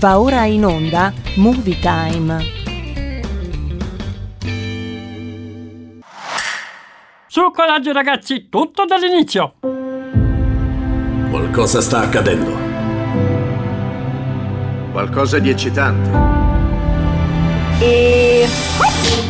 Va ora in onda Movie Time. Su coraggio ragazzi, tutto dall'inizio. Qualcosa sta accadendo. Qualcosa di eccitante. E...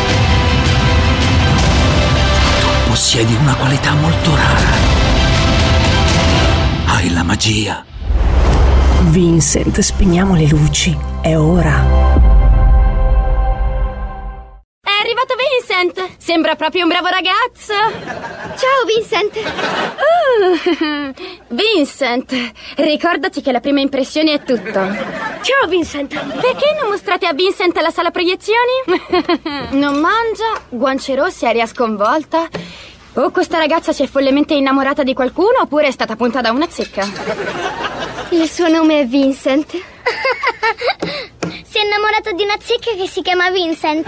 Possiedi una qualità molto rara. Hai la magia. Vincent, spegniamo le luci. È ora. Sembra proprio un bravo ragazzo! Ciao Vincent! Uh, Vincent, ricordati che la prima impressione è tutto. Ciao Vincent! Perché non mostrate a Vincent la sala proiezioni? non mangia, guance rosse, aria sconvolta. O questa ragazza si è follemente innamorata di qualcuno oppure è stata punta da una zecca. Il suo nome è Vincent. si è innamorato di una zecca che si chiama Vincent.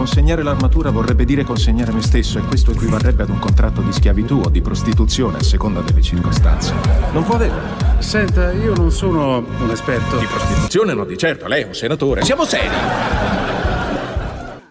Consegnare l'armatura vorrebbe dire consegnare me stesso E questo equivarrebbe ad un contratto di schiavitù o di prostituzione A seconda delle circostanze Non può averlo Senta, io non sono un esperto. Di prostituzione no di certo, lei è un senatore. Siamo seri.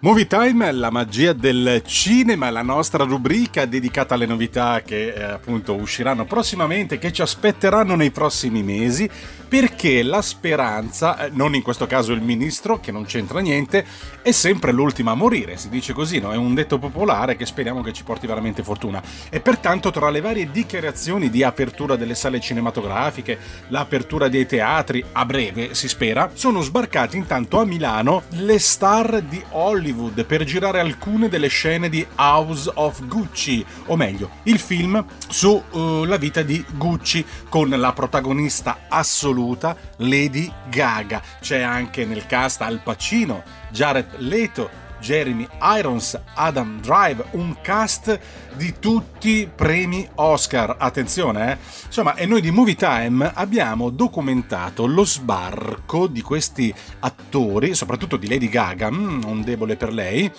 Movie Time, la magia del cinema, la nostra rubrica dedicata alle novità che eh, appunto usciranno prossimamente, che ci aspetteranno nei prossimi mesi, perché la speranza, eh, non in questo caso il ministro, che non c'entra niente, è sempre l'ultima a morire, si dice così, no? È un detto popolare che speriamo che ci porti veramente fortuna. E pertanto tra le varie dichiarazioni di apertura delle sale cinematografiche, l'apertura dei teatri, a breve si spera, sono sbarcati intanto a Milano le star di Hollywood Hollywood per girare alcune delle scene di House of Gucci, o meglio, il film sulla uh, vita di Gucci con la protagonista assoluta Lady Gaga. C'è anche nel cast Al Pacino, Jared Leto, Jeremy Irons, Adam Drive, un cast di tutti premi Oscar. Attenzione, eh? Insomma, e noi di Movie Time abbiamo documentato lo sbarco di questi attori, soprattutto di Lady Gaga, mm, un debole per lei.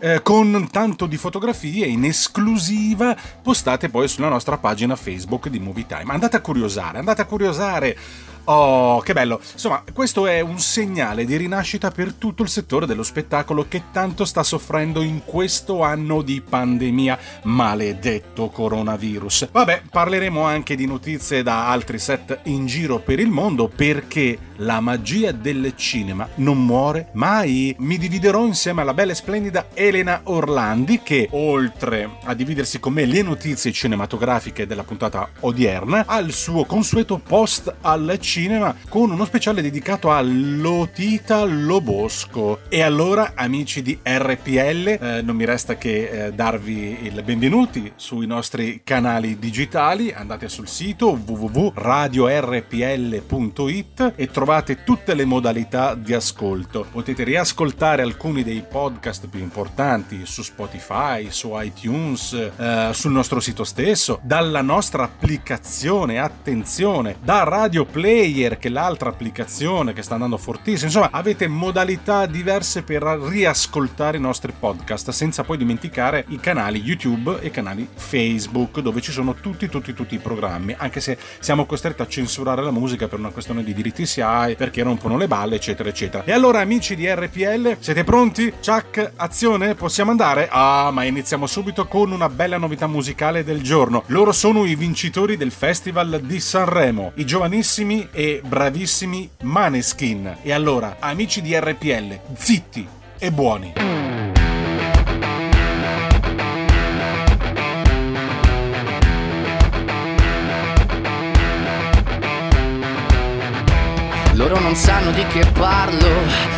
Eh, con tanto di fotografie in esclusiva postate poi sulla nostra pagina Facebook di Movie Time. Andate a curiosare, andate a curiosare Oh, che bello! Insomma, questo è un segnale di rinascita per tutto il settore dello spettacolo che tanto sta soffrendo in questo anno di pandemia. Maledetto coronavirus. Vabbè, parleremo anche di notizie da altri set in giro per il mondo perché la magia del cinema non muore mai. Mi dividerò insieme alla bella e splendida Elena Orlandi che, oltre a dividersi con me le notizie cinematografiche della puntata odierna, ha il suo consueto post al cinema cinema con uno speciale dedicato a Lotita Lobosco. E allora, amici di RPL, eh, non mi resta che eh, darvi il benvenuti sui nostri canali digitali. Andate sul sito www.radiorpl.it e trovate tutte le modalità di ascolto. Potete riascoltare alcuni dei podcast più importanti su Spotify, su iTunes, eh, sul nostro sito stesso, dalla nostra applicazione, attenzione, da Radio Play Player, che l'altra applicazione che sta andando fortissimo. Insomma, avete modalità diverse per riascoltare i nostri podcast, senza poi dimenticare i canali YouTube e i canali Facebook, dove ci sono tutti, tutti, tutti i programmi, anche se siamo costretti a censurare la musica per una questione di diritti SIAE, perché rompono le balle, eccetera, eccetera. E allora, amici di RPL, siete pronti? Chuck, azione? Possiamo andare? Ah, ma iniziamo subito con una bella novità musicale del giorno. Loro sono i vincitori del Festival di Sanremo, i giovanissimi e bravissimi Maneskin. E allora, amici di RPL, zitti e buoni. Loro non sanno di che parlo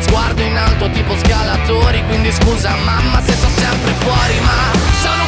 Sguardo in alto tipo scalatori Quindi scusa mamma se sto sempre fuori Ma sono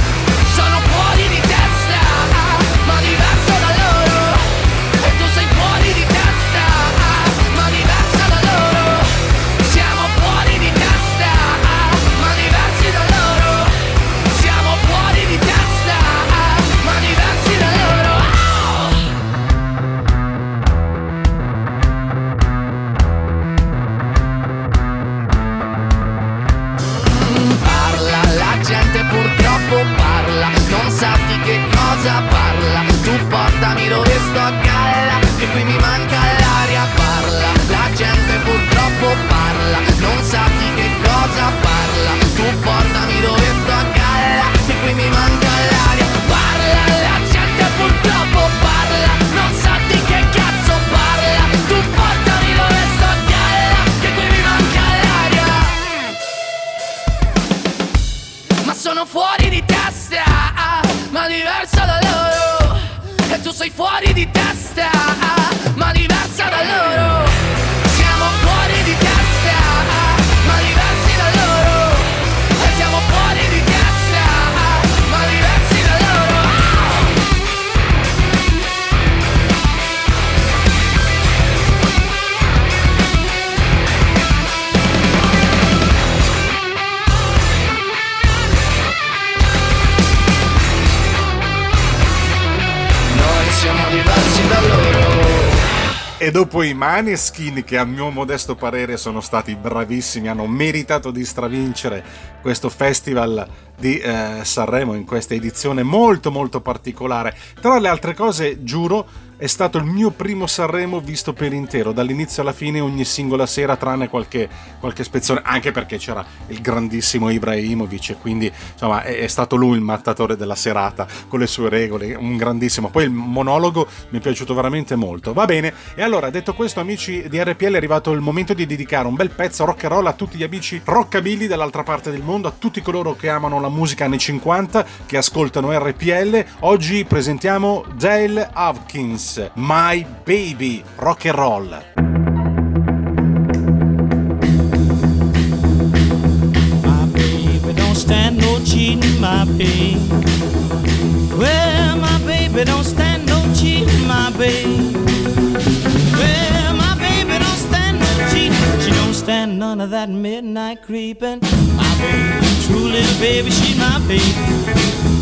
E dopo i Maneskin, che a mio modesto parere sono stati bravissimi, hanno meritato di stravincere questo festival di eh, Sanremo in questa edizione molto molto particolare. Tra le altre cose, giuro, è stato il mio primo Sanremo visto per intero, dall'inizio alla fine, ogni singola sera, tranne qualche, qualche spezzone, anche perché c'era il grandissimo Ibrahimovic quindi insomma è, è stato lui il mattatore della serata con le sue regole, un grandissimo. Poi il monologo mi è piaciuto veramente molto. Va bene, e allora detto questo, amici di RPL, è arrivato il momento di dedicare un bel pezzo rock and roll a tutti gli amici rockabilly dall'altra parte del mondo, a tutti coloro che amano la musica anni 50, che ascoltano RPL. Oggi presentiamo Dale Hawkins, My Baby, rock and roll. baby don't stand no cheating, my baby. Well, my baby don't stand no cheating, my baby. Stand none of that midnight creeping. My baby, true little baby, she my baby.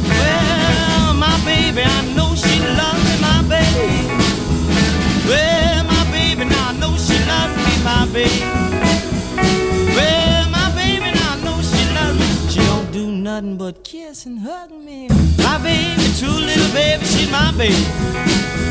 Well, my baby, I know she loves me, my baby. Well, my baby, now I know she loves me, my baby. Well, my baby, now I know she loves me. She don't do nothing but kiss and hug me. My baby, true little baby, she's my baby.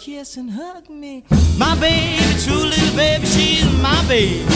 Kiss and hug me. My baby, true little baby, she's my baby.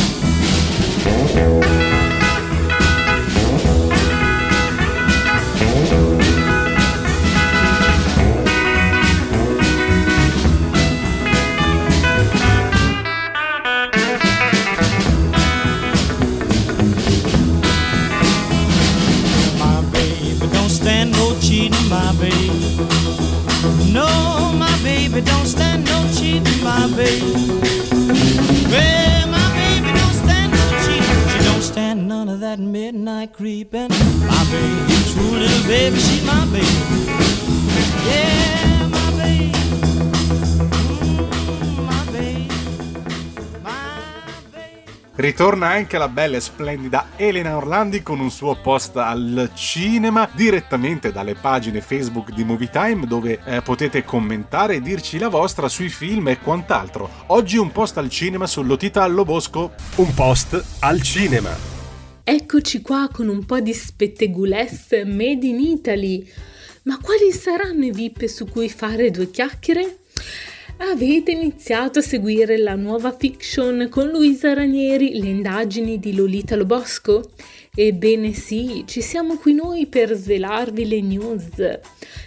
Ritorna anche la bella e splendida Elena Orlandi con un suo post al cinema direttamente dalle pagine Facebook di Movie Time dove eh, potete commentare e dirci la vostra sui film e quant'altro. Oggi un post al cinema sull'Otita allo Bosco. Un post al cinema. Eccoci qua con un po' di spettegulesse made in Italy. Ma quali saranno i VIP su cui fare due chiacchiere? Avete iniziato a seguire la nuova fiction con Luisa Ranieri, le indagini di Lolita Lobosco? Ebbene sì, ci siamo qui noi per svelarvi le news.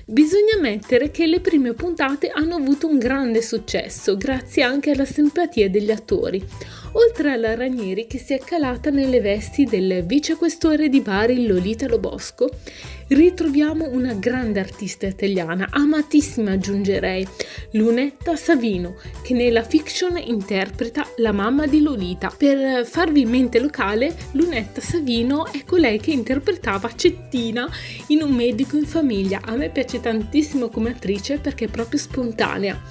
Bisogna ammettere che le prime puntate hanno avuto un grande successo, grazie anche alla simpatia degli attori. Oltre alla Ranieri che si è calata nelle vesti del vicequestore di Bari Lolita Lobosco, ritroviamo una grande artista italiana, amatissima aggiungerei, Lunetta Savino, che nella fiction interpreta la mamma di Lolita. Per farvi mente locale, Lunetta Savino è colei che interpretava Cettina in Un medico in famiglia. A me piace tantissimo come attrice perché è proprio spontanea.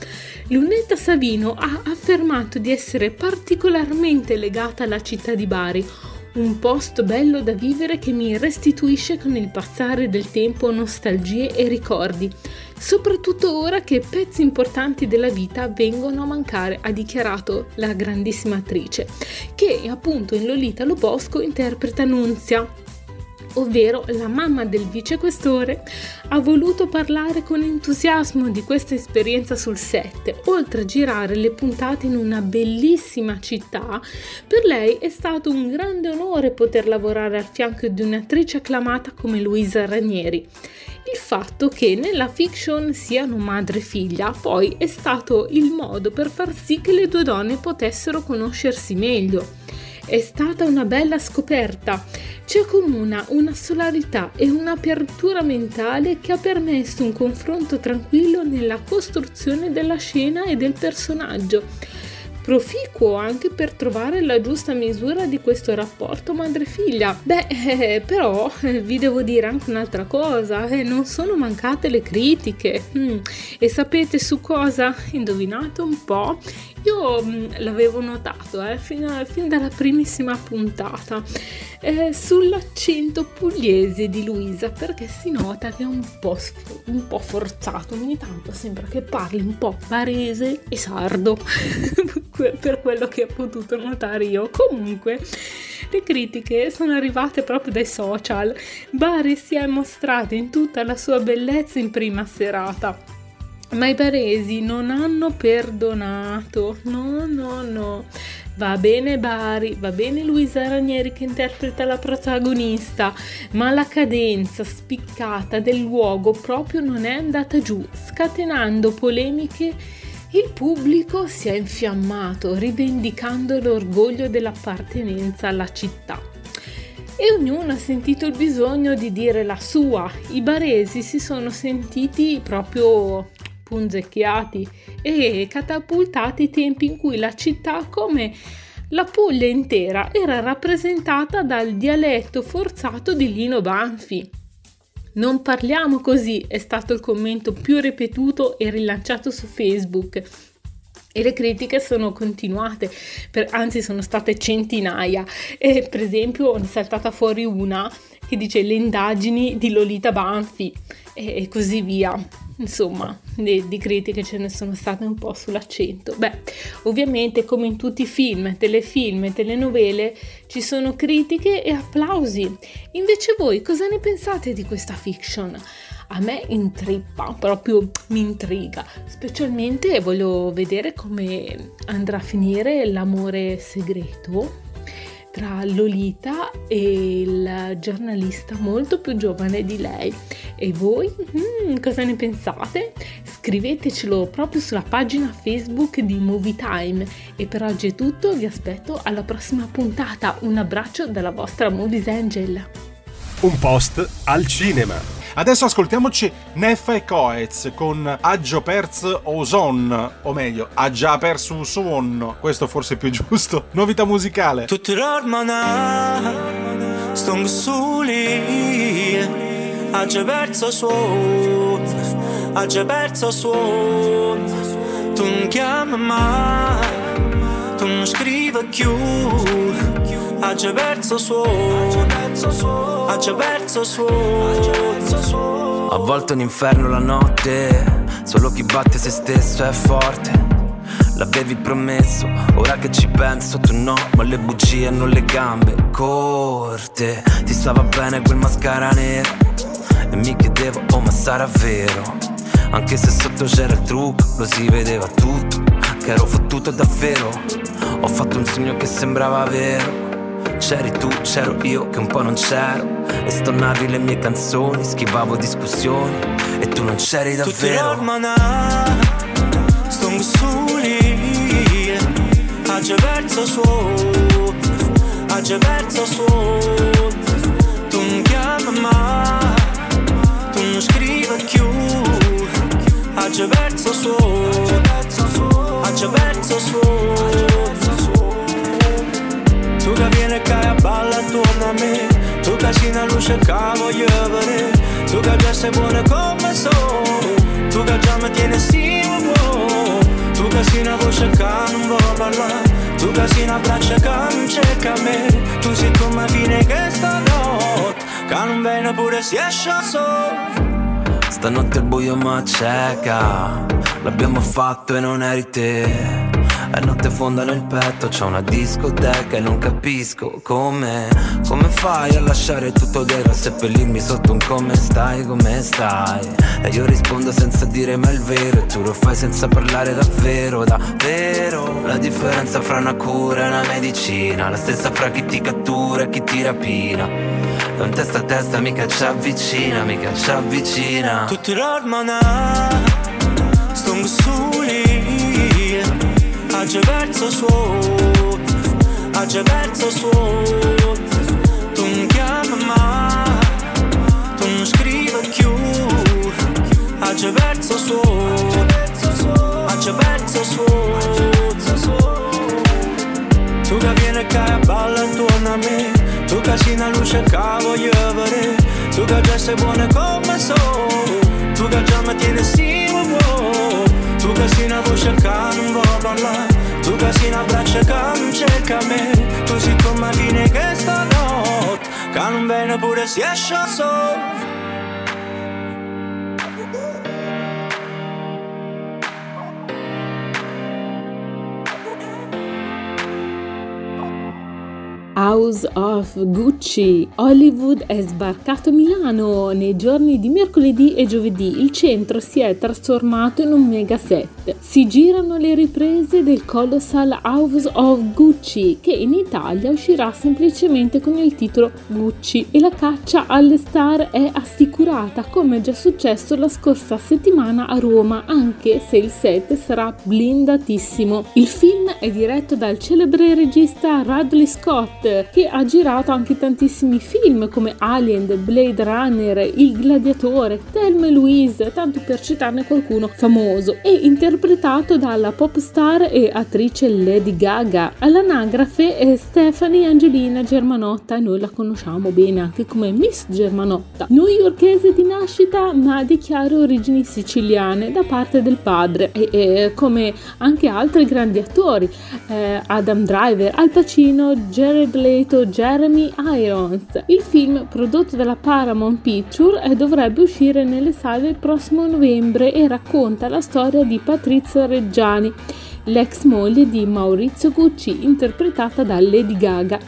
Lunetta Savino ha affermato di essere particolarmente legata alla città di Bari, un posto bello da vivere che mi restituisce con il passare del tempo nostalgie e ricordi, soprattutto ora che pezzi importanti della vita vengono a mancare, ha dichiarato la grandissima attrice, che appunto in Lolita Lo Bosco interpreta Nunzia, ovvero la mamma del vicequestore, ha voluto parlare con entusiasmo di questa esperienza sul set. Oltre a girare le puntate in una bellissima città, per lei è stato un grande onore poter lavorare al fianco di un'attrice acclamata come Luisa Ranieri. Il fatto che nella fiction siano madre e figlia poi è stato il modo per far sì che le due donne potessero conoscersi meglio. È stata una bella scoperta. Ci accomuna una solarità e un'apertura mentale che ha permesso un confronto tranquillo nella costruzione della scena e del personaggio. Proficuo anche per trovare la giusta misura di questo rapporto madre-figlia. Beh, eh, però eh, vi devo dire anche un'altra cosa, eh, non sono mancate le critiche. Mm. E sapete su cosa? Indovinate un po'? Io mh, l'avevo notato eh, fin, fin, dalla primissima puntata. Eh, sull'accento pugliese di Luisa perché si nota che è un po', un po' forzato. Ogni tanto sembra che parli un po' barese e sardo per quello che ho potuto notare io. Comunque le critiche sono arrivate proprio dai social. Bari si è mostrato in tutta la sua bellezza in prima serata ma i baresi non hanno perdonato, no, no, no. Va bene Bari, va bene Luisa Ranieri che interpreta la protagonista, ma la cadenza spiccata del luogo proprio non è andata giù, scatenando polemiche. Il pubblico si è infiammato, rivendicando l'orgoglio dell'appartenenza alla città. E ognuno ha sentito il bisogno di dire la sua. I baresi si sono sentiti proprio punzecchiati e catapultati i tempi in cui la città come la Puglia intera era rappresentata dal dialetto forzato di Lino Banfi. Non parliamo così è stato il commento più ripetuto e rilanciato su Facebook. E le critiche sono continuate, per, anzi sono state centinaia. E per esempio ne è saltata fuori una che dice le indagini di Lolita Banfi e così via. Insomma, di, di, critiche ce ne sono state un po' sull'accento. Beh, ovviamente come in tutti i film, telefilm e telenovele ci sono critiche e applausi. Invece voi cosa ne pensate di questa fiction? A me intrippa, proprio mi intriga, specialmente voglio vedere come andrà a finire l'amore segreto tra Lolita e il giornalista molto più giovane di lei. E voi hmm, cosa ne pensate? Scrivetecelo proprio sulla pagina Facebook di Movie Time. E per oggi è tutto, vi aspetto alla prossima puntata. Un abbraccio dalla vostra Movies Angel. Un post al cinema. Adesso ascoltiamoci Neffa e Coez con Aggio Perz Oson, o meglio, ha già perso un suono. Questo forse è più giusto. Novità musicale. Tutti l'ormana, stongo soli, ha già perso suono, ha già perso suono. Tu non chiami mai, tu non scrivi più, ha già perso suono, ha già perso suono. A volte un inferno la notte, solo chi batte se stesso è forte. L'avevi promesso, ora che ci penso tu no, ma le bugie hanno le gambe corte. Ti stava bene quel mascara nero e mi chiedevo, oh ma sarà vero? Anche se sotto c'era il trucco, lo si vedeva tutto, che ero fottuto davvero. Ho fatto un sogno che sembrava vero. C'eri tu, c'ero io che un po' non c'ero. E stonavi le mie canzoni, schivavo discussioni. E tu non c'eri davvero. Stongo soli Ha già perso suono Ha già perso suono Tu non chiami mai Tu non scrivi più Ha già perso suono Ha già qua e balla attorno a me. Tu che sei luce che voglio vedere Tu che già sei buona come sono Tu che già mi tieni stima buono Tu che sei voce che non vuole parlare Tu che sei una braccia che non cerca me. Tu sei come fine che stanotte Che non viene pure si esce solo Stanotte il buio ma cieca L'abbiamo fatto e non eri te a notte fonda nel petto c'è una discoteca e non capisco come Come fai a lasciare tutto nero a seppellirmi sotto un come stai, come stai? E io rispondo senza dire mai il vero E tu lo fai senza parlare davvero, davvero. La differenza fra una cura e una medicina La stessa fra chi ti cattura e chi ti rapina. Un testa a testa mica ci avvicina, mica ci avvicina. Tutti l'ormona Stongo soli già verso ha già verso suono Tu non chiami mai, tu non scrivi più già verso ha già verso suono Tu che vieni e balla intorno a me Tu che sei una luce che voglio vedere Tu che già sei buona come sono Tu che già mi tieni stima buono Tu che sei una voce che non vuole parlare Tu che sei una braccia che non cerca me Tu sei come fine che stanotte Che non viene pure si esce solo House of Gucci. Hollywood è sbarcato a Milano nei giorni di mercoledì e giovedì. Il centro si è trasformato in un mega set. Si girano le riprese del Colossal House of Gucci, che in Italia uscirà semplicemente con il titolo Gucci e la caccia alle star è assicurata, come è già successo la scorsa settimana a Roma, anche se il set sarà blindatissimo. Il film è diretto dal celebre regista Radley Scott, che ha girato anche tantissimi film come Alien, Blade Runner, Il Gladiatore, Thelma Louise, tanto per citarne qualcuno famoso, e interpretato dalla pop star e attrice Lady Gaga. All'anagrafe è Stephanie Angelina Germanotta noi la conosciamo bene anche come Miss Germanotta. Newyorkese di nascita ma di chiare origini siciliane da parte del padre e, e come anche altri grandi attori eh, Adam Driver, Al Pacino, Jared Leto, Jeremy Irons. Il film prodotto dalla Paramount Picture eh, dovrebbe uscire nelle sale il prossimo novembre e racconta la storia di Patrizia Reggiani, l'ex moglie di Maurizio Gucci, interpretata da Lady Gaga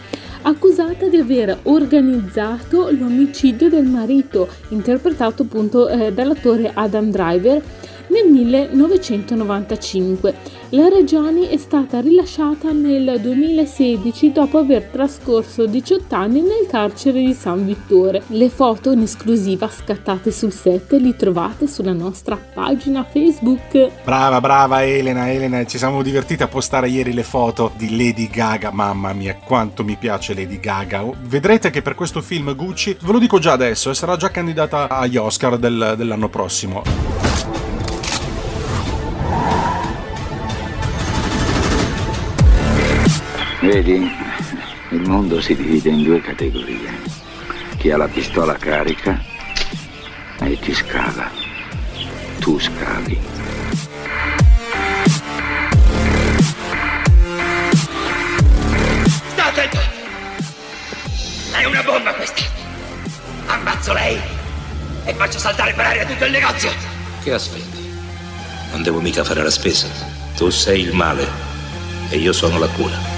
accusata di aver organizzato l'omicidio del marito, interpretato appunto eh, dall'attore Adam Driver nel 1995. La Reggiani è stata rilasciata nel 2016 dopo aver trascorso 18 anni nel carcere di San Vittore. Le foto in esclusiva scattate sul set li trovate sulla nostra pagina Facebook. Brava, brava Elena, Elena, ci siamo divertiti a postare ieri le foto di Lady Gaga, mamma mia quanto mi piace Lady Gaga. Vedrete che per questo film Gucci, ve lo dico già adesso, sarà già candidata agli Oscar del, dell'anno prossimo. Vedi, il mondo si divide in due categorie. Chi ha la pistola carica e chi scava. Tu scavi. Sta attento! È una bomba questa! Ammazzo lei e faccio saltare per aria tutto il negozio! Che aspetti? Non devo mica fare la spesa. Tu sei il male e io sono la cura.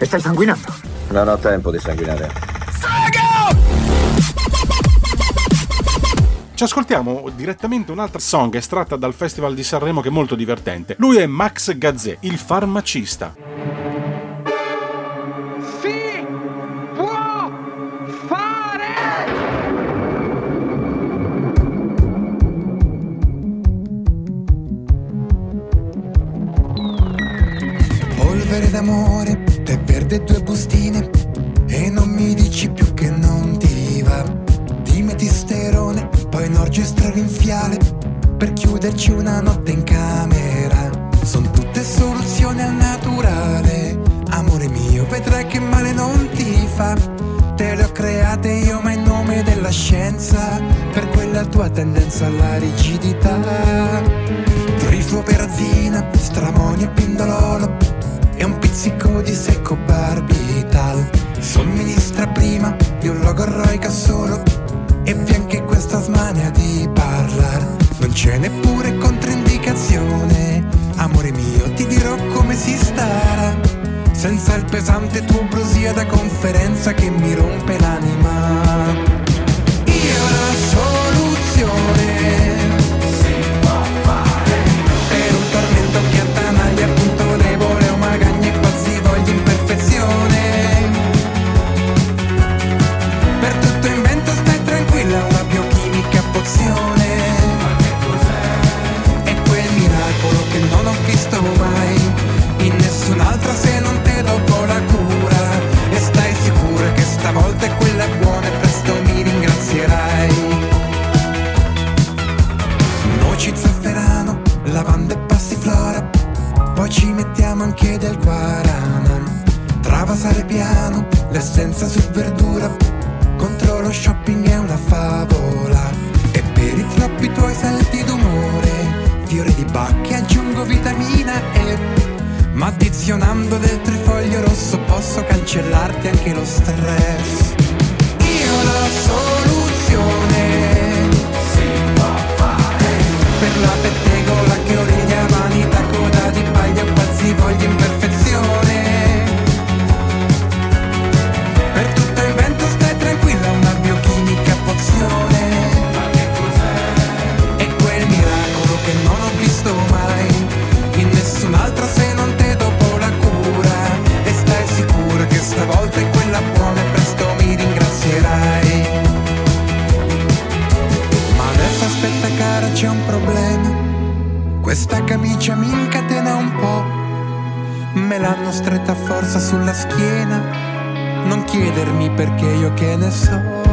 e stai sanguinando. Non ho tempo di sanguinare. Ci ascoltiamo direttamente un'altra song estratta dal Festival di Sanremo che è molto divertente. Lui è Max Gazzè, il farmacista. Chiuderci una notte in camera. Sono tutte soluzioni al naturale. Amore mio, vedrai che male non ti fa. Te le ho create io ma in nome della scienza Per quella tua tendenza alla rigidità. Trifluoperazina, stramonio e pindololo e un pizzico di secco barbital. Somministra prima di un logo eroica solo E vi anche questa smania di parlare Non c'è neppure controindicazione. Amore mio ti dirò come si starà Senza il pesante tuo brusio da conferenza che mi rompe l'anima. Io la soluzione l'essenza su verdura, contro lo shopping è una favola. E per i troppi tuoi salti d'umore, fiori di bacche aggiungo vitamina E. Ma addizionando del trifoglio rosso posso cancellarti anche lo stress. Io la soluzione si può fare per la pettegola problema. Questa camicia mi incatena un po'. Me l'hanno stretta a forza sulla schiena. Non chiedermi perché io che ne so.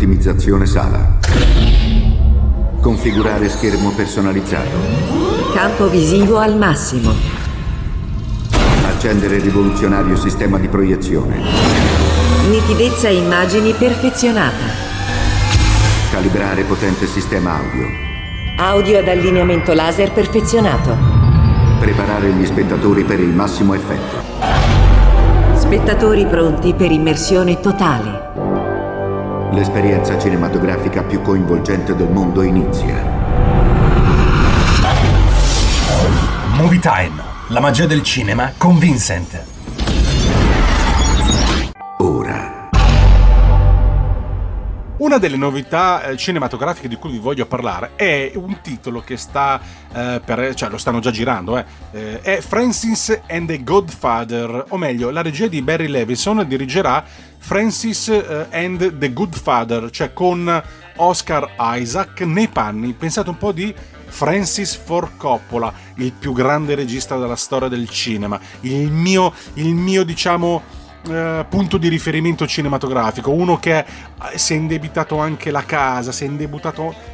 Ottimizzazione sala. Configurare schermo personalizzato. Campo visivo al massimo. Accendere rivoluzionario sistema di proiezione. Nitidezza immagini perfezionata. Calibrare potente sistema audio. Audio ad allineamento laser perfezionato. Preparare gli spettatori per il massimo effetto. Spettatori pronti per immersione totale. L'esperienza cinematografica più coinvolgente del mondo inizia. Movie Time, la magia del cinema con Vincent. Una delle novità eh, cinematografiche di cui vi voglio parlare è un titolo che sta eh, per, cioè lo stanno già girando, eh, eh, è Francis and the Godfather, o meglio, la regia di Barry Levison dirigerà Francis eh, and the Good Father, cioè con Oscar Isaac nei panni, pensate un po' di Francis Ford Coppola, il più grande regista della storia del cinema, il mio, il mio diciamo eh, punto di riferimento cinematografico, uno che eh, si è indebitato anche la casa, si è,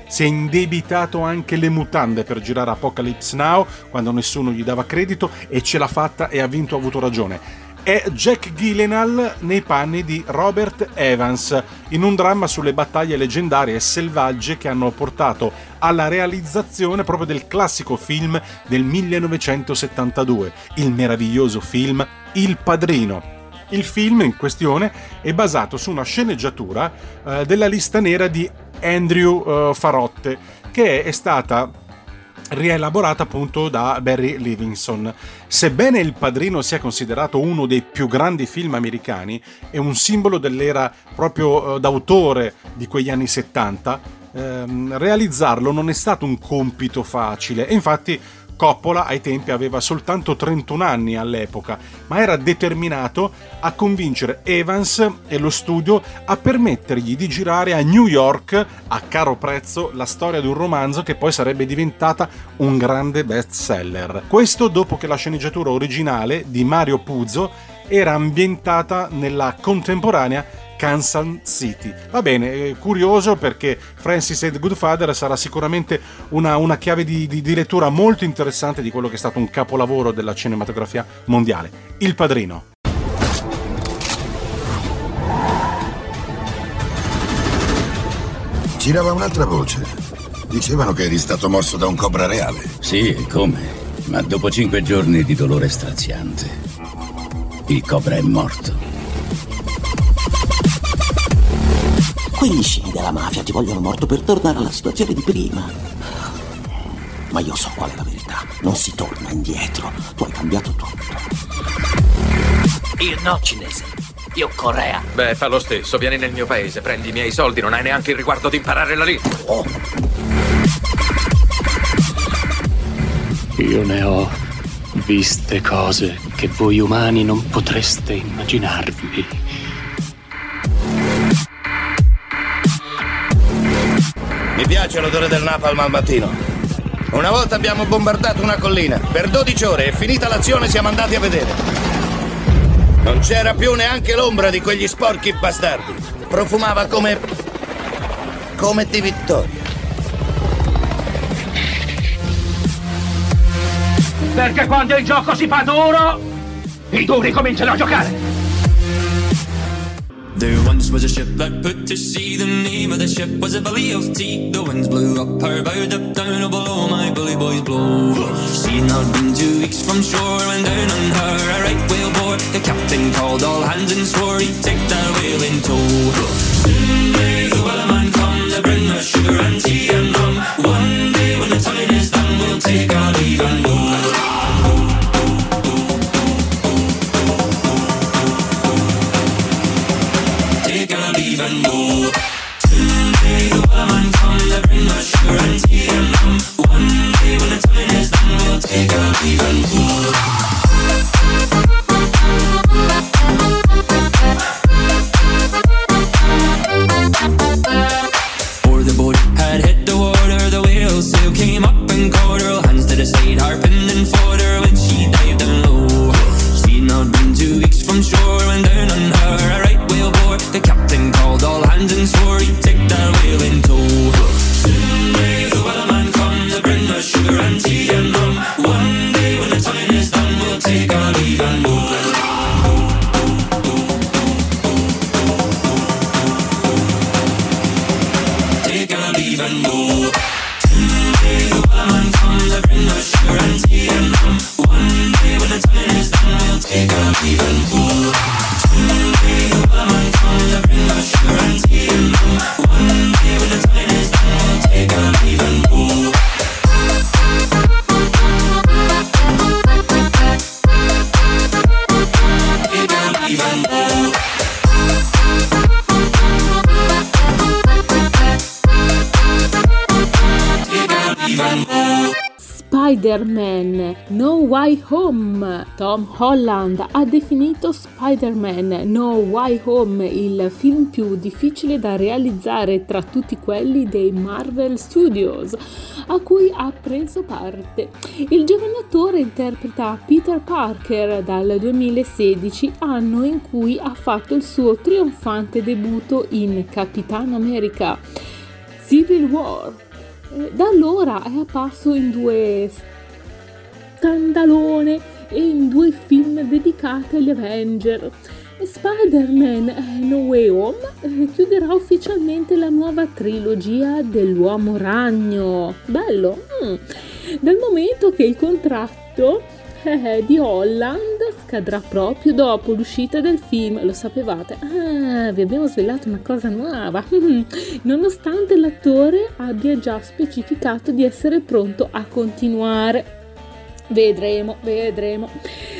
si è indebitato anche le mutande per girare Apocalypse Now quando nessuno gli dava credito e ce l'ha fatta e ha vinto, ha avuto ragione. È Jack Gyllenhaal nei panni di Robert Evans in un dramma sulle battaglie leggendarie e selvagge che hanno portato alla realizzazione proprio del classico film del 1972, il meraviglioso film Il Padrino. Il film in questione è basato su una sceneggiatura eh, della lista nera di Andrew eh, Farotte, che è stata rielaborata appunto da Barry Livingston. Sebbene Il Padrino sia considerato uno dei più grandi film americani, è un simbolo dell'era proprio eh, d'autore di quegli anni 70, ehm, realizzarlo non è stato un compito facile e infatti Coppola ai tempi aveva soltanto 31 anni all'epoca, ma era determinato a convincere Evans e lo studio a permettergli di girare a New York a caro prezzo la storia di un romanzo che poi sarebbe diventata un grande bestseller. Questo dopo che la sceneggiatura originale di Mario Puzo era ambientata nella contemporanea Kansas City. Va bene, eh, curioso perché Francis and Goodfather sarà sicuramente una, una chiave di, di, di lettura molto interessante di quello che è stato un capolavoro della cinematografia mondiale. Il Padrino. Girava un'altra voce. Dicevano che eri stato morso da un cobra reale. Sì, e come? Ma dopo cinque giorni di dolore straziante, il cobra è morto. Quegli scimi della mafia ti vogliono morto per tornare alla situazione di prima. Ma io so qual è la verità. Non si torna indietro. Tu hai cambiato tutto. Io no, cinese. Io Corea. Beh, fa lo stesso. Vieni nel mio paese, prendi i miei soldi, non hai neanche il riguardo di imparare la lingua. Oh. Io ne ho viste cose che voi umani non potreste immaginarvi. Mi piace l'odore del napalm al mattino. Una volta abbiamo bombardato una collina. Per 12 ore e finita l'azione siamo andati a vedere. Non c'era più neanche l'ombra di quegli sporchi bastardi. Profumava come. come di vittoria. Perché quando il gioco si fa duro, i duri cominciano a giocare. There once was a ship that put to sea. The name of the ship was a Billy of Tea. The winds blew up her bow, up down, oh below my bully boys blow. Had not been two weeks from shore when down on her a right whale bore. The captain called all hands and swore he'd take that whale in tow. Soon may the wellerman come to bring us sugar and tea and rum. One day when the time is done, we'll take our leave and go. even Take a leave and go. Someday the wellerman come to bring us sugar and tea and rum. One day when the time is done, we'll take a leave and go. Someday the wellerman come to bring us sugar and tea and Spider-Man No Way Home. Tom Holland ha definito Spider-Man No Way Home il film più difficile da realizzare tra tutti quelli dei Marvel Studios a cui ha preso parte. Il giovane attore interpreta Peter Parker dal 2016, anno in cui ha fatto il suo trionfante debutto in Capitan America Civil War. Da allora è apparso in due scandalone e in due film dedicati agli Avenger. Spider-Man No Way Home eh, chiuderà ufficialmente la nuova trilogia dell'Uomo Ragno. Bello! mm. Dal momento che il contratto eh, di Holland scadrà proprio dopo l'uscita del film, lo sapevate? Ah, vi abbiamo svelato una cosa nuova. Nonostante l'attore abbia già specificato di essere pronto a continuare. Vedremo, vedremo.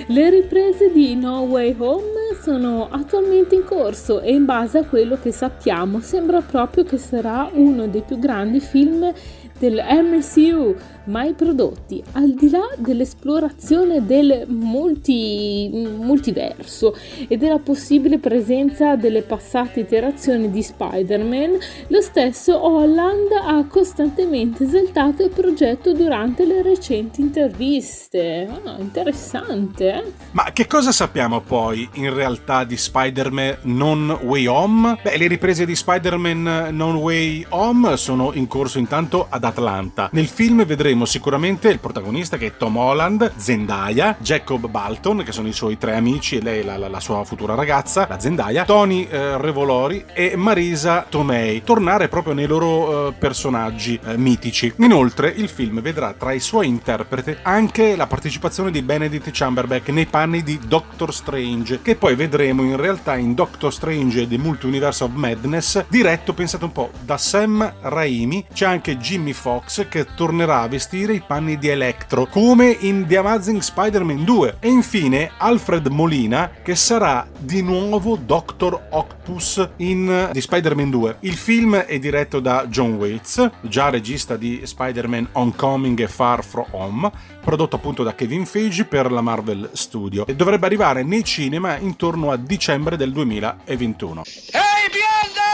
Le riprese di No Way Home sono attualmente in corso e in base a quello che sappiamo sembra proprio che sarà uno dei più grandi film del MCU mai prodotti, al di là dell'esplorazione del multi, multiverso e della possibile presenza delle passate iterazioni di Spider-Man, lo stesso Holland ha costantemente esaltato il progetto durante le recenti interviste. Ah, interessante, eh? Ma che cosa sappiamo poi in realtà di Spider-Man Non Way Home? Beh, le riprese di Spider-Man Non Way Home sono in corso intanto ad Atlanta. Nel film vedremo sicuramente il protagonista che è Tom Holland, Zendaya, Jacob Balton, che sono i suoi tre amici e lei la, la, la sua futura ragazza, la Zendaya, Tony eh, Revolori e Marisa Tomei, tornare proprio nei loro eh, personaggi eh, mitici. Inoltre il film vedrà tra i suoi interpreti anche la partecipazione di Benedict Chamberlain nei panni di Doctor Strange, che poi vedremo in realtà in Doctor Strange e The Multiverse of Madness, diretto, pensate un po', da Sam Raimi. C'è anche Jimmy Fox che tornerà a vestire i panni di Electro, come in The Amazing Spider-Man 2. E infine Alfred Molina, che sarà di nuovo Doctor Octopus in The Spider-Man 2. Il film è diretto da John Waits, già regista di Spider-Man Homecoming e Far From Home, prodotto appunto da Kevin Feige per la Marvel Studio e dovrebbe arrivare nei cinema intorno a dicembre del 2021. Ehi bionda!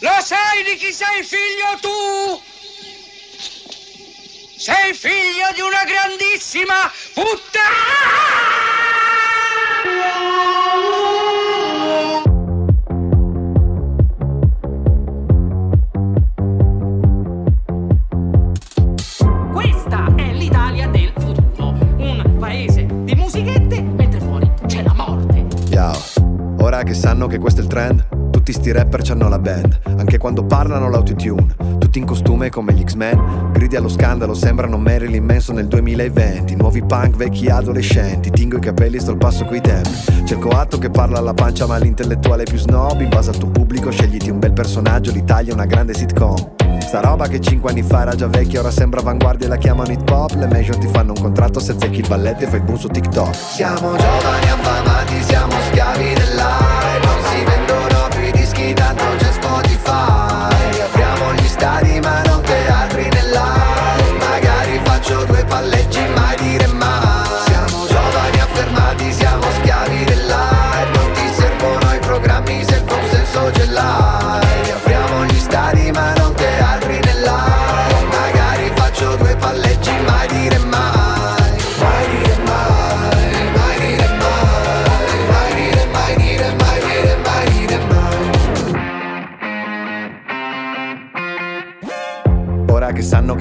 Lo sai di chi sei figlio tu? Sei figlio di una grandissima puttana! Questa è l'Italia del futuro. Un paese di musichette, mentre fuori c'è la morte. Ciao, ora che sanno che questo è il trend, tutti sti rapper c'hanno la band, anche quando parlano l'autotune, tutti in costume come gli X-Men, gridi allo scandalo, sembrano Marilyn Manson nel 2020, nuovi punk, vecchi adolescenti, tingo i capelli, sto al passo coi tempi, cerco atto che parla alla pancia ma l'intellettuale più snob, in base al tuo pubblico scegliti un bel personaggio, l'Italia è una grande sitcom. Sta roba che 5 anni fa era già vecchia, ora sembra avanguardia e la chiamano hip hop. Le major ti fanno un contratto se zecchi il balletto e fai il boom su TikTok. Siamo giovani affamati, siamo schiavi dell'aria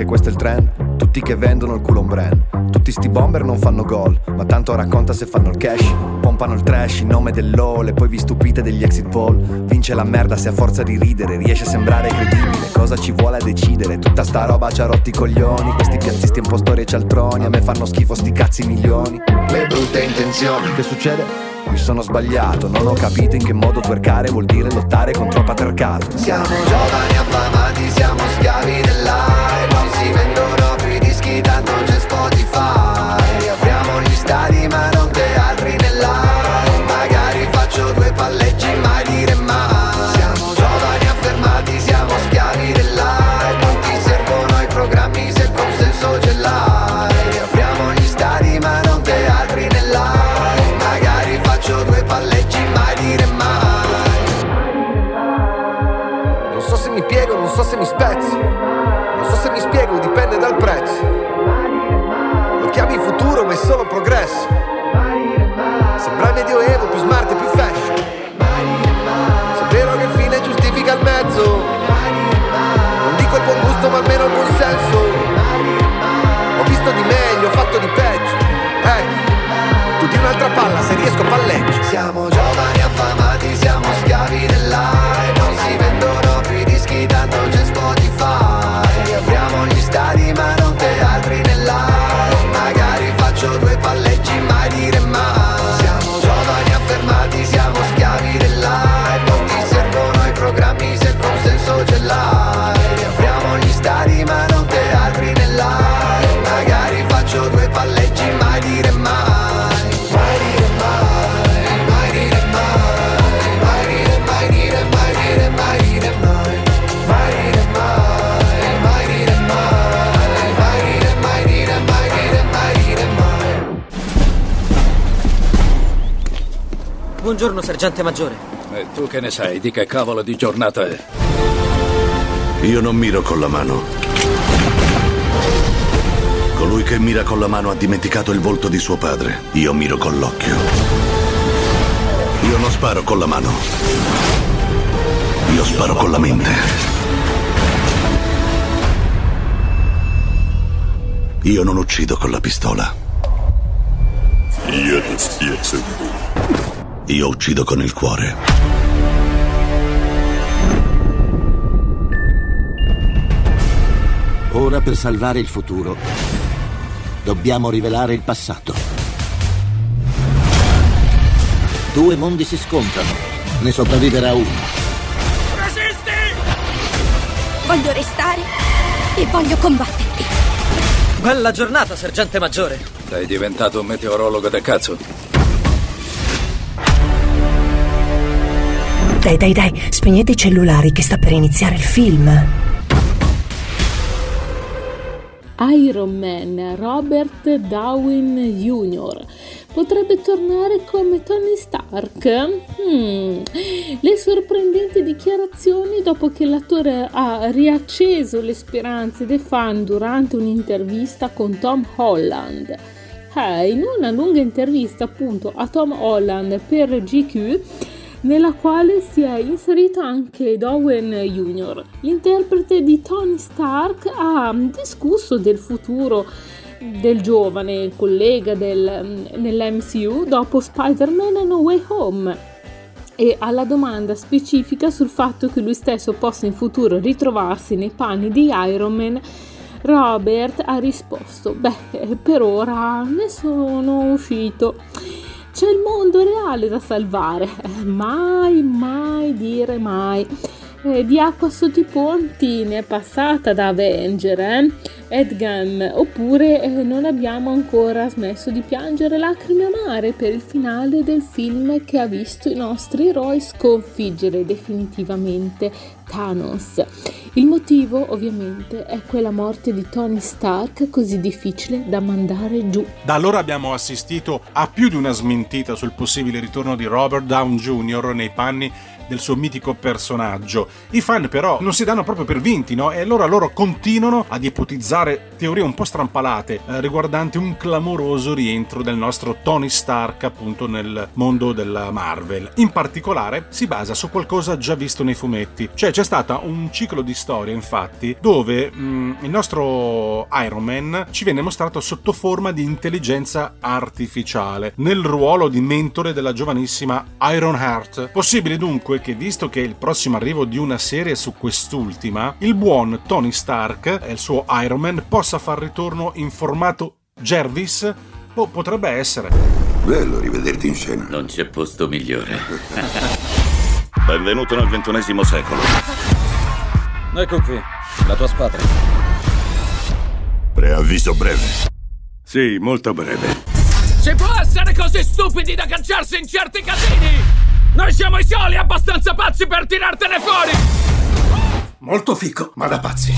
che questo è il trend, tutti che vendono il culo brand. Tutti sti bomber non fanno gol, ma tanto racconta se fanno il cash. Pompano il trash in nome dell'all e poi vi stupite degli exit poll. Vince la merda se a forza di ridere riesce a sembrare credibile. Cosa ci vuole a decidere? Tutta sta roba ci ha rotti i coglioni. Questi piazzisti un po' storie e cialtroni, a me fanno schifo sti cazzi milioni. Le brutte intenzioni Che succede? Mi sono sbagliato, non ho capito in che modo twerkare vuol dire lottare contro il patriarcato. Siamo giovani affamati, siamo schiavi dell'aria Non si vendono più i dischi, tanto c'è Spotify Apriamo gli stadi ma Buongiorno, sergente maggiore. E tu che ne sai di che cavolo di giornata è? Io non miro con la mano. Colui che mira con la mano ha dimenticato il volto di suo padre. Io miro con l'occhio. Io non sparo con la mano. Io sparo con la mente. Io non uccido con la pistola. Io uccido con il cuore. Ora per salvare il futuro dobbiamo rivelare il passato. Due mondi si scontrano, ne sopravviverà uno. Resisti! Voglio restare e voglio combatterti. Bella giornata, sergente maggiore. Sei diventato un meteorologo da cazzo. Dai, dai, dai, spegnete i cellulari che sta per iniziare il film. Iron Man Robert Downey Jr. potrebbe tornare come Tony Stark? Hmm. Le sorprendenti dichiarazioni dopo che l'attore ha riacceso le speranze dei fan durante un'intervista con Tom Holland. Eh, in una lunga intervista appunto a Tom Holland per GQ nella quale si è inserito anche Dowen Jr. L'interprete di Tony Stark ha discusso del futuro del giovane collega del, nell'MCU dopo Spider-Man No Way Home e alla domanda specifica sul fatto che lui stesso possa in futuro ritrovarsi nei panni di Iron Man Robert ha risposto beh per ora ne sono uscito c'è il mondo reale da salvare. Mai, mai dire mai. Eh, di acqua sotto i ponti ne è passata da Avenger, eh? Edgan, oppure eh, non abbiamo ancora smesso di piangere lacrime amare per il finale del film che ha visto i nostri eroi sconfiggere definitivamente Thanos. Il motivo ovviamente è quella morte di Tony Stark così difficile da mandare giù. Da allora abbiamo assistito a più di una smentita sul possibile ritorno di Robert Down Jr. nei panni del suo mitico personaggio. I fan però non si danno proprio per vinti, no? E allora loro continuano ad ipotizzare teorie un po' strampalate eh, riguardanti un clamoroso rientro del nostro Tony Stark appunto nel mondo della Marvel. In particolare si basa su qualcosa già visto nei fumetti. Cioè c'è stato un ciclo di storie infatti dove mh, il nostro Iron Man ci viene mostrato sotto forma di intelligenza artificiale nel ruolo di mentore della giovanissima Iron Heart. Possibile dunque che visto che è il prossimo arrivo di una serie su quest'ultima, il buon Tony Stark e il suo Iron Man possa far ritorno in formato Jervis? O potrebbe essere. Bello rivederti in scena. Non c'è posto migliore. Benvenuto nel ventunesimo secolo. Ecco qui, la tua squadra. Preavviso breve. Sì, molto breve. Si può essere così stupidi da cacciarsi in certi casini? Noi siamo i soli abbastanza pazzi per tirartene fuori! Molto fico, ma da pazzi.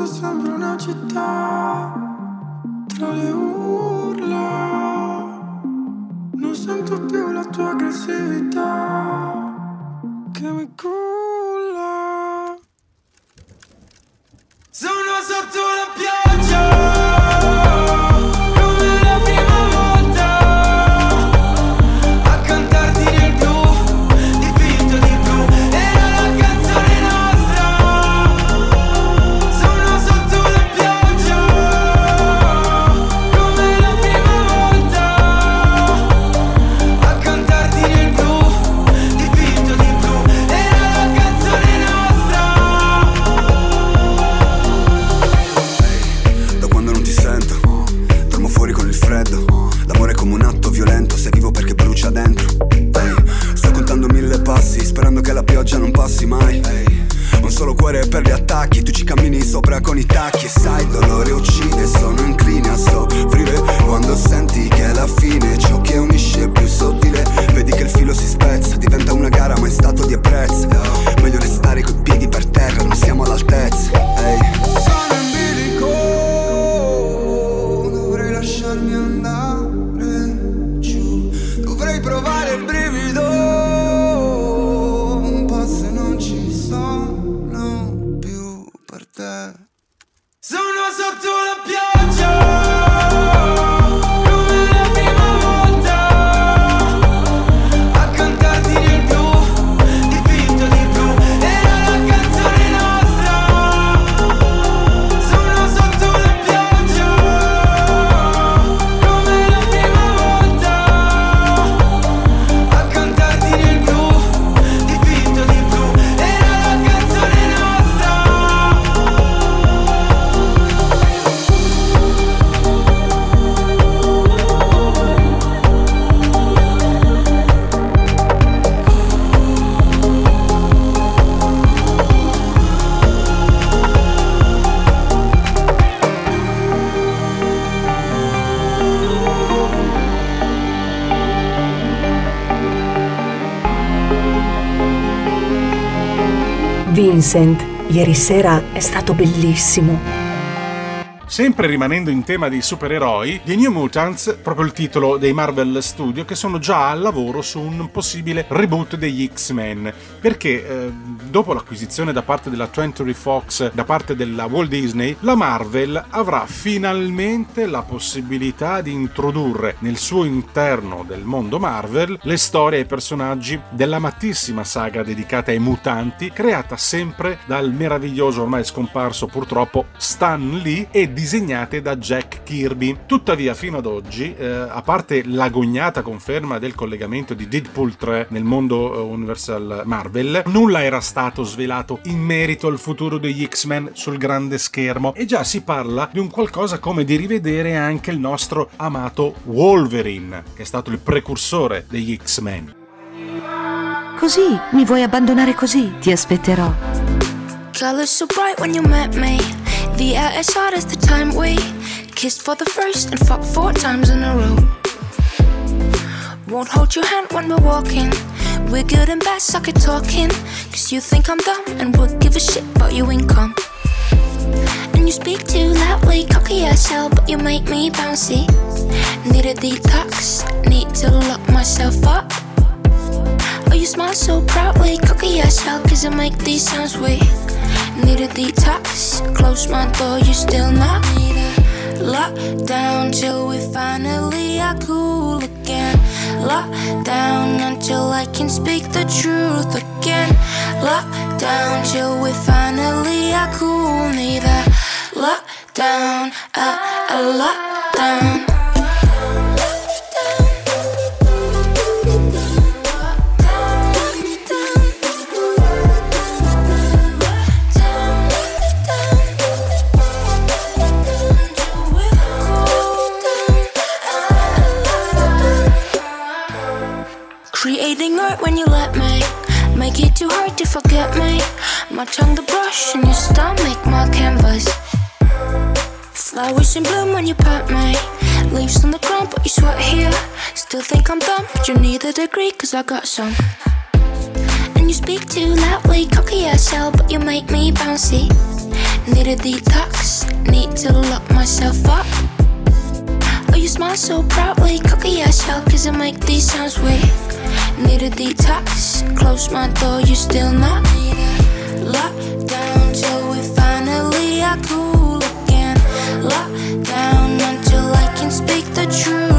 Palazzo sembra una città tra le urla. Non sento più la tua aggressività che mi culla. sotto la pioggia Vincent, ieri sera è stato bellissimo. Sempre rimanendo in tema di supereroi, The New Mutants, proprio il titolo dei Marvel Studio, che sono già al lavoro su un possibile reboot degli X-Men. Perché eh, dopo l'acquisizione da parte della 20th Fox, da parte della Walt Disney, la Marvel avrà finalmente la possibilità di introdurre nel suo interno del mondo Marvel le storie e i personaggi dell'amatissima saga dedicata ai mutanti, creata sempre dal meraviglioso ormai scomparso purtroppo Stan Lee e disegnate da Jack Kirby. Tuttavia, fino ad oggi, eh, a parte l'agognata conferma del collegamento di Deadpool 3 nel mondo eh, Universal Marvel, nulla era stato svelato in merito al futuro degli X-Men sul grande schermo e già si parla di un qualcosa come di rivedere anche il nostro amato Wolverine, che è stato il precursore degli X-Men. Così? Mi vuoi abbandonare così? Ti aspetterò. Colors so bright when you met me. The air as hot as the time we kissed for the first and fucked four times in a row. Won't hold your hand when we're walking. We're good and bad, suck at talking. Cause you think I'm dumb and would give a shit about your income. And you speak too loudly, cocky as hell, but you make me bouncy. Need a detox, need to lock myself up. Oh, you smile so proudly, cocky as hell, cause I make these sounds weak. Need a detox, close my door, you still not need down till we finally are cool again. Lock down until I can speak the truth again. Lock down till we finally are cool. Need a lockdown, a, uh, a uh, lockdown. Art when you let me. Make it too hard to forget me. My tongue the brush and your stomach my canvas. Flowers in bloom when you pet me. Leaves on the ground but you sweat here. Still think I'm dumb but you need a degree cause I got some. And you speak too loudly, cocky hell But you make me bouncy. Need a detox, need to lock myself up. Oh, you smile so proudly, cocky hell, cause I make these sounds weak. Need a detox. Close my door, you still not Lock down till we finally are cool again. Lock down until I can speak the truth.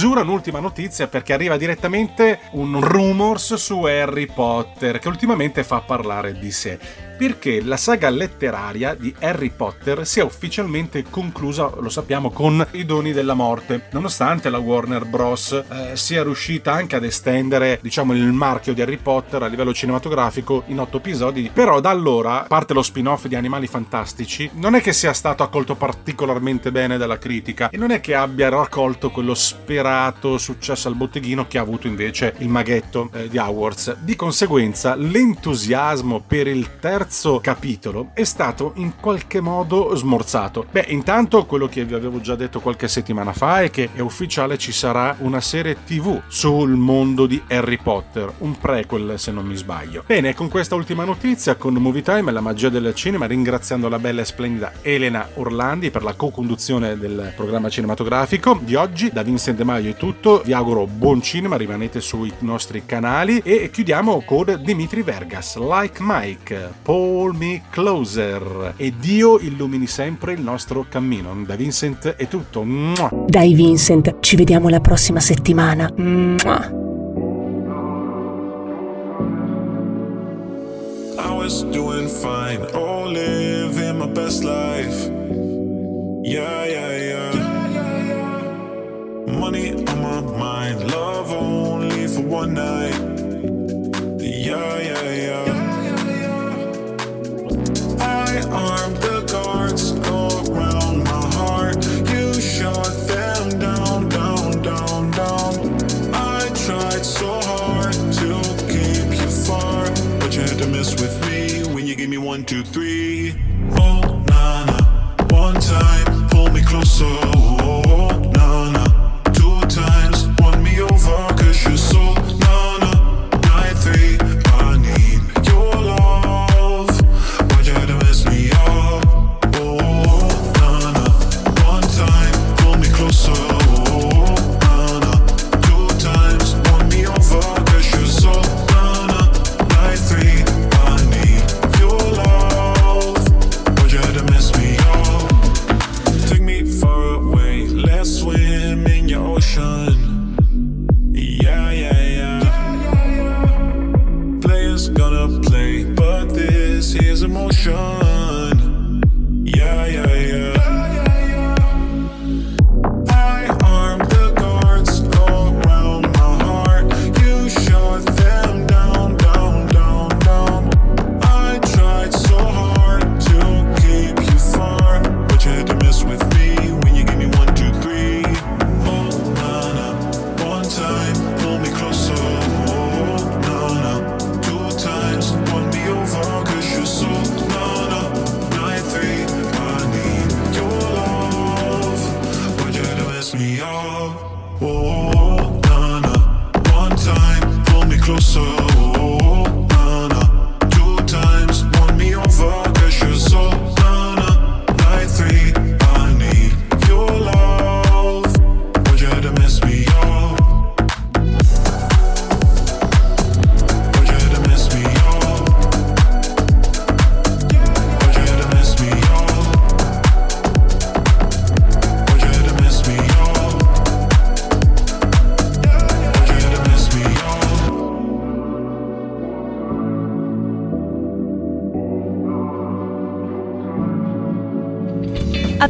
Chiusura un'ultima notizia perché arriva direttamente un rumors su Harry Potter che ultimamente fa parlare di sé. Perché la saga letteraria di Harry Potter si è ufficialmente conclusa, lo sappiamo, con i doni della morte. Nonostante la Warner Bros. Eh, sia riuscita anche ad estendere, diciamo, il marchio di Harry Potter a livello cinematografico in otto episodi, però da allora, a parte lo spin-off di Animali Fantastici, non è che sia stato accolto particolarmente bene dalla critica e non è che abbia raccolto quello sperato successo al botteghino che ha avuto invece il maghetto eh, di Awards. Di conseguenza, l'entusiasmo per il terzo capitolo è stato in qualche modo smorzato. Beh, intanto quello che vi avevo già detto qualche settimana fa è che è ufficiale ci sarà una serie TV sul mondo di Harry Potter, un prequel se non mi sbaglio. Bene, con questa ultima notizia, con Movie Time e la magia del cinema, ringraziando la bella e splendida Elena Orlandi per la co-conduzione del programma cinematografico di oggi, da Vincent De Maio è tutto, vi auguro buon cinema, rimanete sui nostri canali e chiudiamo con Dimitri Vergas, Like Mike, Pull Me Closer e Dio illumini sempre il nostro cammino. Da Vincent è tutto. Mua. Dai Vincent, ci vediamo la prossima settimana. Mua. I was doing fine, oh, living my best life. Yeah, yeah, yeah. Money on my mind, love only for one night. Yeah, yeah, yeah. One, two, three. Oh, na na. One time, pull me closer.